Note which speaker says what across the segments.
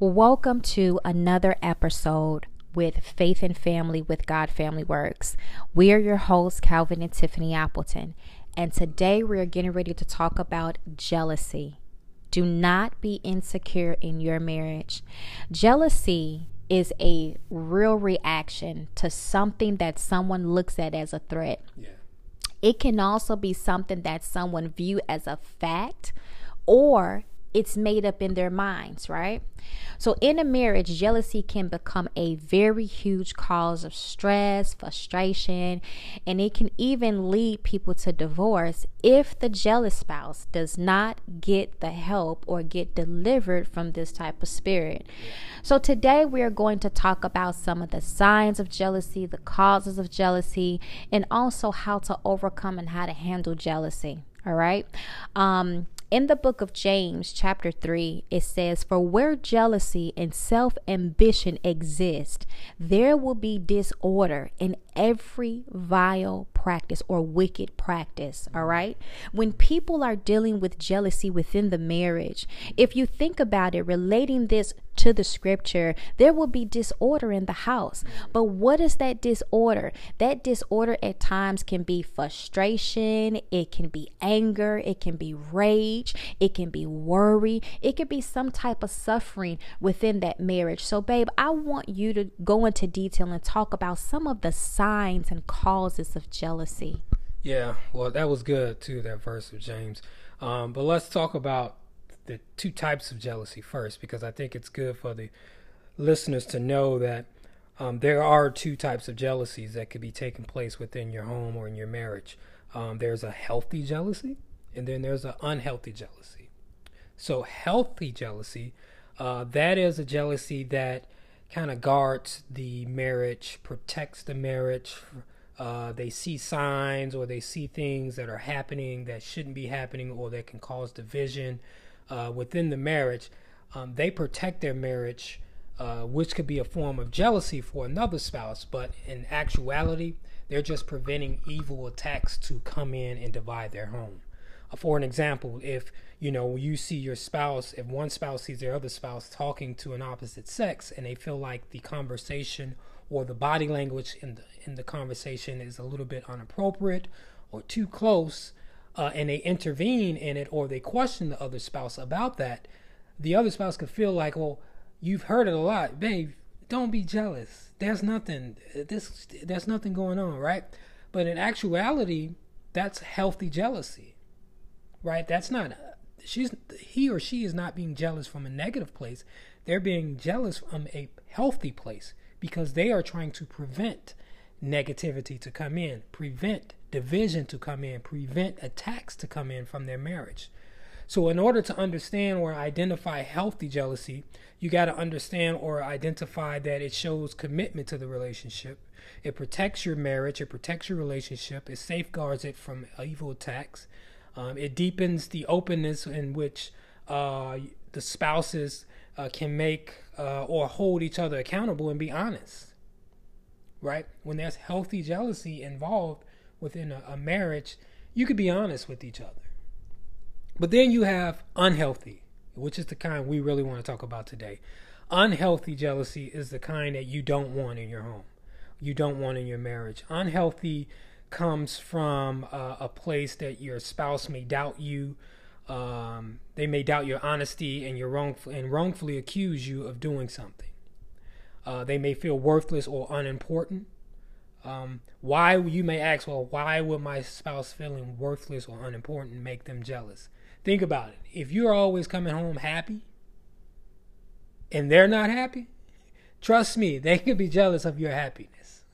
Speaker 1: Welcome to another episode with Faith and Family with God Family Works. We are your hosts, Calvin and Tiffany Appleton, and today we are getting ready to talk about jealousy. Do not be insecure in your marriage. Jealousy is a real reaction to something that someone looks at as a threat. Yeah. It can also be something that someone view as a fact or it's made up in their minds, right? So, in a marriage, jealousy can become a very huge cause of stress, frustration, and it can even lead people to divorce if the jealous spouse does not get the help or get delivered from this type of spirit. So, today we are going to talk about some of the signs of jealousy, the causes of jealousy, and also how to overcome and how to handle jealousy. All right. Um, in the book of James, chapter 3, it says, For where jealousy and self ambition exist, there will be disorder in every vile practice or wicked practice. All right. When people are dealing with jealousy within the marriage, if you think about it, relating this to the scripture, there will be disorder in the house. But what is that disorder? That disorder at times can be frustration, it can be anger, it can be rage, it can be worry, it could be some type of suffering within that marriage. So, babe, I want you to go into detail and talk about some of the signs and causes of jealousy.
Speaker 2: Yeah, well, that was good too, that verse of James. Um, but let's talk about the two types of jealousy first, because I think it's good for the listeners to know that um, there are two types of jealousies that could be taking place within your home or in your marriage. Um, there's a healthy jealousy, and then there's an unhealthy jealousy. So, healthy jealousy, uh, that is a jealousy that kind of guards the marriage, protects the marriage. Uh, they see signs or they see things that are happening that shouldn't be happening or that can cause division uh, within the marriage, um, they protect their marriage, uh, which could be a form of jealousy for another spouse, but in actuality, they're just preventing evil attacks to come in and divide their home. Uh, for an example, if you know you see your spouse, if one spouse sees their other spouse talking to an opposite sex, and they feel like the conversation or the body language in the in the conversation is a little bit inappropriate or too close, uh, and they intervene in it or they question the other spouse about that, the other spouse could feel like, well, you've heard it a lot, babe. Don't be jealous. There's nothing. This there's nothing going on, right? But in actuality, that's healthy jealousy, right? That's not. She's he or she is not being jealous from a negative place. They're being jealous from a healthy place because they are trying to prevent negativity to come in, prevent division to come in, prevent attacks to come in from their marriage. So, in order to understand or identify healthy jealousy, you got to understand or identify that it shows commitment to the relationship. It protects your marriage, it protects your relationship, it safeguards it from evil attacks. Um, it deepens the openness in which uh, the spouses uh, can make uh, or hold each other accountable and be honest. Right? When there's healthy jealousy involved, within a, a marriage, you could be honest with each other. But then you have unhealthy, which is the kind we really want to talk about today. Unhealthy jealousy is the kind that you don't want in your home, you don't want in your marriage. Unhealthy comes from uh, a place that your spouse may doubt you. Um, they may doubt your honesty and your wrong and wrongfully accuse you of doing something. Uh, they may feel worthless or unimportant. Um, why you may ask, well, why would my spouse feeling worthless or unimportant make them jealous? Think about it. If you're always coming home happy and they're not happy, trust me, they could be jealous of your happiness.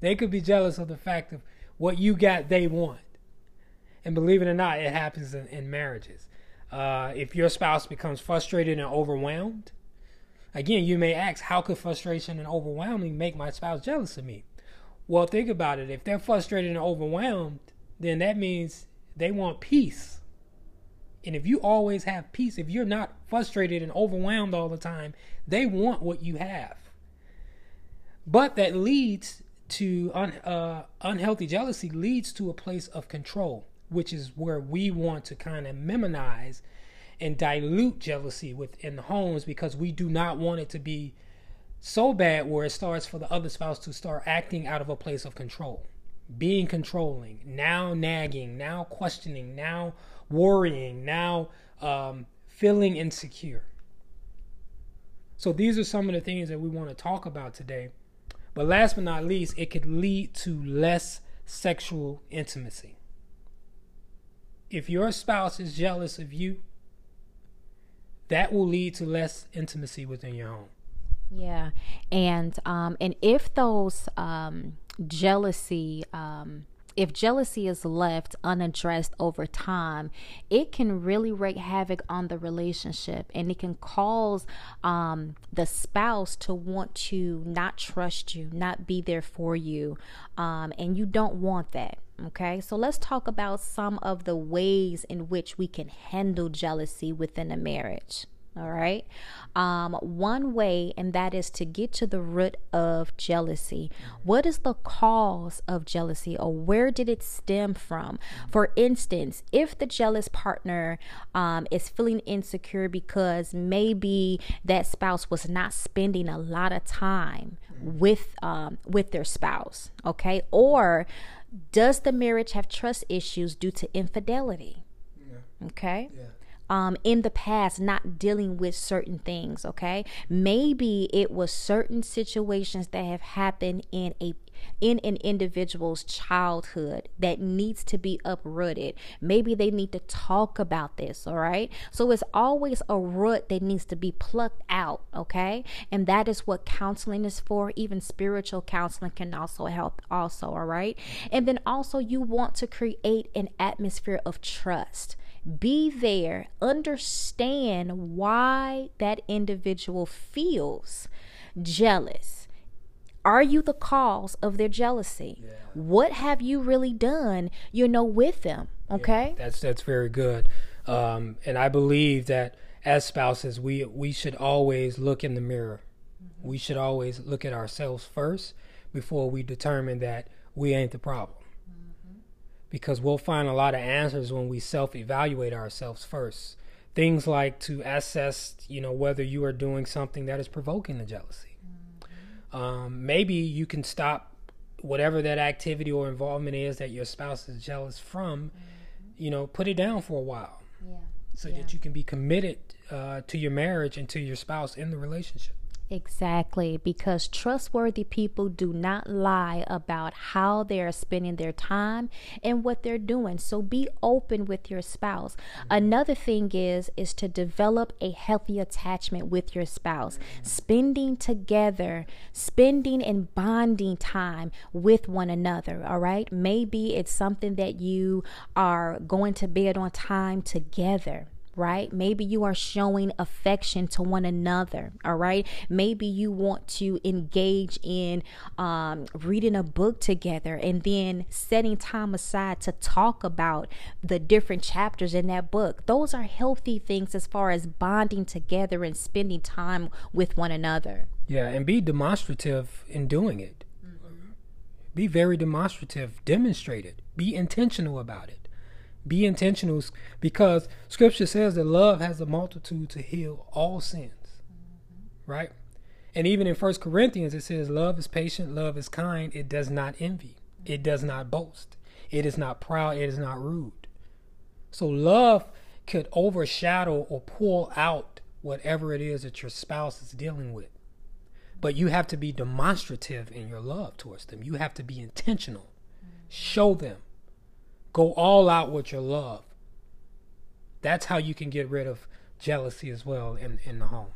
Speaker 2: They could be jealous of the fact of what you got they want. And believe it or not, it happens in, in marriages. Uh, if your spouse becomes frustrated and overwhelmed, again, you may ask, how could frustration and overwhelming make my spouse jealous of me? Well, think about it. If they're frustrated and overwhelmed, then that means they want peace. And if you always have peace, if you're not frustrated and overwhelmed all the time, they want what you have. But that leads to un, uh, unhealthy jealousy, leads to a place of control, which is where we want to kind of memorize and dilute jealousy within the homes because we do not want it to be so bad where it starts for the other spouse to start acting out of a place of control, being controlling, now nagging, now questioning, now worrying, now um, feeling insecure. So these are some of the things that we want to talk about today. But last but not least, it could lead to less sexual intimacy. If your spouse is jealous of you, that will lead to less intimacy within your home.
Speaker 1: Yeah, and um, and if those um, jealousy um, if jealousy is left unaddressed over time, it can really wreak havoc on the relationship and it can cause um, the spouse to want to not trust you, not be there for you. Um, and you don't want that. Okay, so let's talk about some of the ways in which we can handle jealousy within a marriage. All right. Um, one way, and that is to get to the root of jealousy. What is the cause of jealousy, or where did it stem from? For instance, if the jealous partner um, is feeling insecure because maybe that spouse was not spending a lot of time with um, with their spouse, okay, or does the marriage have trust issues due to infidelity? Yeah. Okay. Yeah um, in the past not dealing with certain things, okay? Maybe it was certain situations that have happened in a in an individual's childhood that needs to be uprooted. Maybe they need to talk about this, all right? So it's always a root that needs to be plucked out, okay? And that is what counseling is for. Even spiritual counseling can also help also, all right? And then also you want to create an atmosphere of trust. Be there, understand why that individual feels jealous. Are you the cause of their jealousy? Yeah. What have you really done, you know, with them? Okay?
Speaker 2: Yeah, that's that's very good. Um, and I believe that as spouses, we we should always look in the mirror. Mm-hmm. We should always look at ourselves first before we determine that we ain't the problem because we'll find a lot of answers when we self evaluate ourselves first. Things like to assess, you know, whether you are doing something that is provoking the jealousy. Mm-hmm. Um, maybe you can stop whatever that activity or involvement is that your spouse is jealous from, mm-hmm. you know, put it down for a while. Yeah. So yeah. that you can be committed uh, to your marriage and to your spouse in the relationship.
Speaker 1: Exactly, because trustworthy people do not lie about how they are spending their time and what they're doing. So be open with your spouse. Another thing is is to develop a healthy attachment with your spouse. Spending together, spending and bonding time with one another, all right? Maybe it's something that you are going to bed on time together right? Maybe you are showing affection to one another, all right? Maybe you want to engage in um, reading a book together and then setting time aside to talk about the different chapters in that book. Those are healthy things as far as bonding together and spending time with one another.
Speaker 2: Yeah, and be demonstrative in doing it. Mm-hmm. Be very demonstrative, demonstrate it, be intentional about it. Be intentional because scripture says that love has a multitude to heal all sins. Mm-hmm. Right? And even in First Corinthians it says love is patient, love is kind, it does not envy, it does not boast, it is not proud, it is not rude. So love could overshadow or pull out whatever it is that your spouse is dealing with. But you have to be demonstrative in your love towards them. You have to be intentional. Show them Go all out with your love. That's how you can get rid of jealousy as well in, in the home.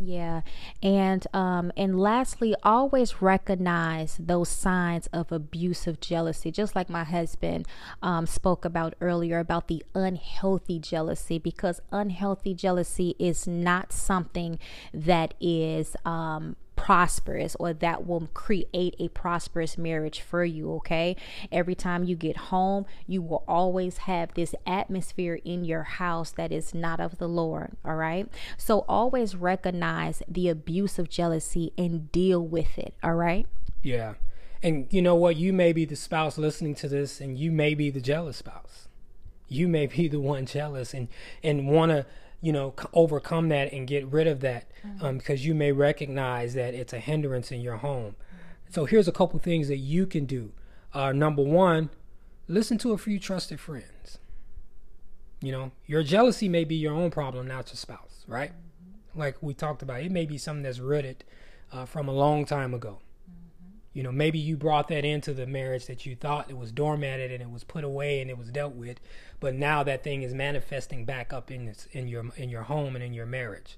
Speaker 1: Yeah. And um and lastly, always recognize those signs of abusive jealousy, just like my husband um spoke about earlier about the unhealthy jealousy because unhealthy jealousy is not something that is um prosperous or that will create a prosperous marriage for you, okay? Every time you get home, you will always have this atmosphere in your house that is not of the Lord, all right? So always recognize the abuse of jealousy and deal with it, all right?
Speaker 2: Yeah. And you know what? You may be the spouse listening to this and you may be the jealous spouse. You may be the one jealous and and want to you know, c- overcome that and get rid of that um, because you may recognize that it's a hindrance in your home. So here's a couple things that you can do. Uh, number one, listen to a few trusted friends. You know, your jealousy may be your own problem, not your spouse, right? Like we talked about, it may be something that's rooted uh, from a long time ago. You know, maybe you brought that into the marriage that you thought it was dormanted and it was put away and it was dealt with, but now that thing is manifesting back up in this, in your in your home and in your marriage.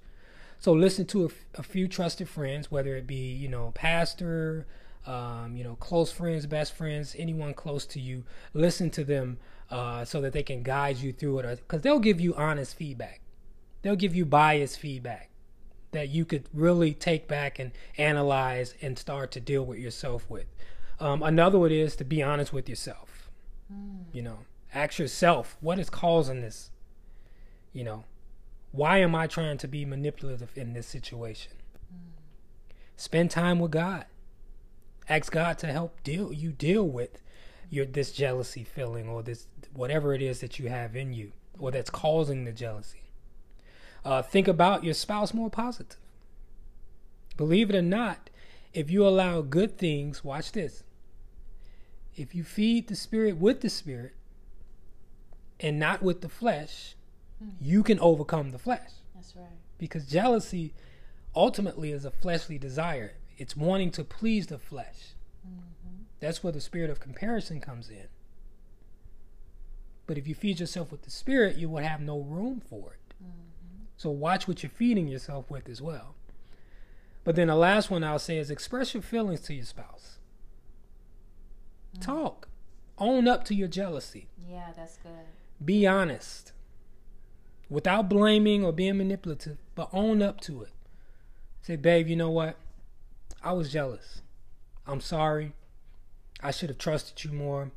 Speaker 2: So listen to a, few trusted friends, whether it be you know pastor, um, you know close friends, best friends, anyone close to you. Listen to them uh, so that they can guide you through it, because they'll give you honest feedback. They'll give you biased feedback that you could really take back and analyze and start to deal with yourself with. Um, another one is to be honest with yourself. You know, ask yourself what is causing this. You know, why am I trying to be manipulative in this situation? Spend time with God. Ask God to help deal you deal with your this jealousy feeling or this whatever it is that you have in you or that's causing the jealousy. Uh, think about your spouse more positive. Believe it or not, if you allow good things, watch this. If you feed the spirit with the spirit and not with the flesh, you can overcome the flesh.
Speaker 1: That's right.
Speaker 2: Because jealousy ultimately is a fleshly desire, it's wanting to please the flesh. That's where the spirit of comparison comes in. But if you feed yourself with the spirit, you will have no room for it. So watch what you're feeding yourself with as well. But then the last one I'll say is express your feelings to your spouse. Talk. Own up to your jealousy.
Speaker 1: Yeah, that's good.
Speaker 2: Be honest. Without blaming or being manipulative, but own up to it. Say, babe, you know what? I was jealous. I'm sorry. I should have trusted you more.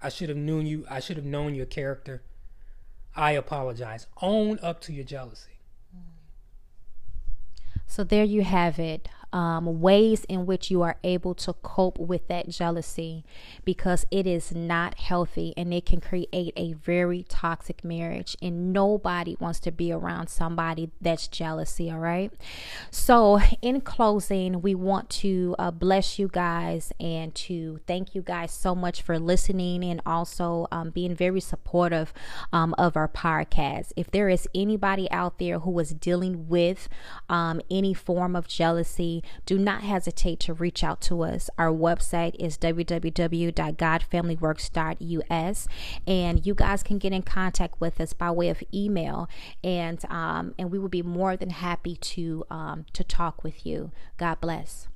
Speaker 2: I should have known you. I should have known your character. I apologize. Own up to your jealousy.
Speaker 1: So there you have it. Um, ways in which you are able to cope with that jealousy because it is not healthy and it can create a very toxic marriage. And nobody wants to be around somebody that's jealousy, all right? So, in closing, we want to uh, bless you guys and to thank you guys so much for listening and also um, being very supportive um, of our podcast. If there is anybody out there who is dealing with um, any form of jealousy, do not hesitate to reach out to us. Our website is www.godfamilyworks.us, and you guys can get in contact with us by way of email, and um, and we will be more than happy to um, to talk with you. God bless.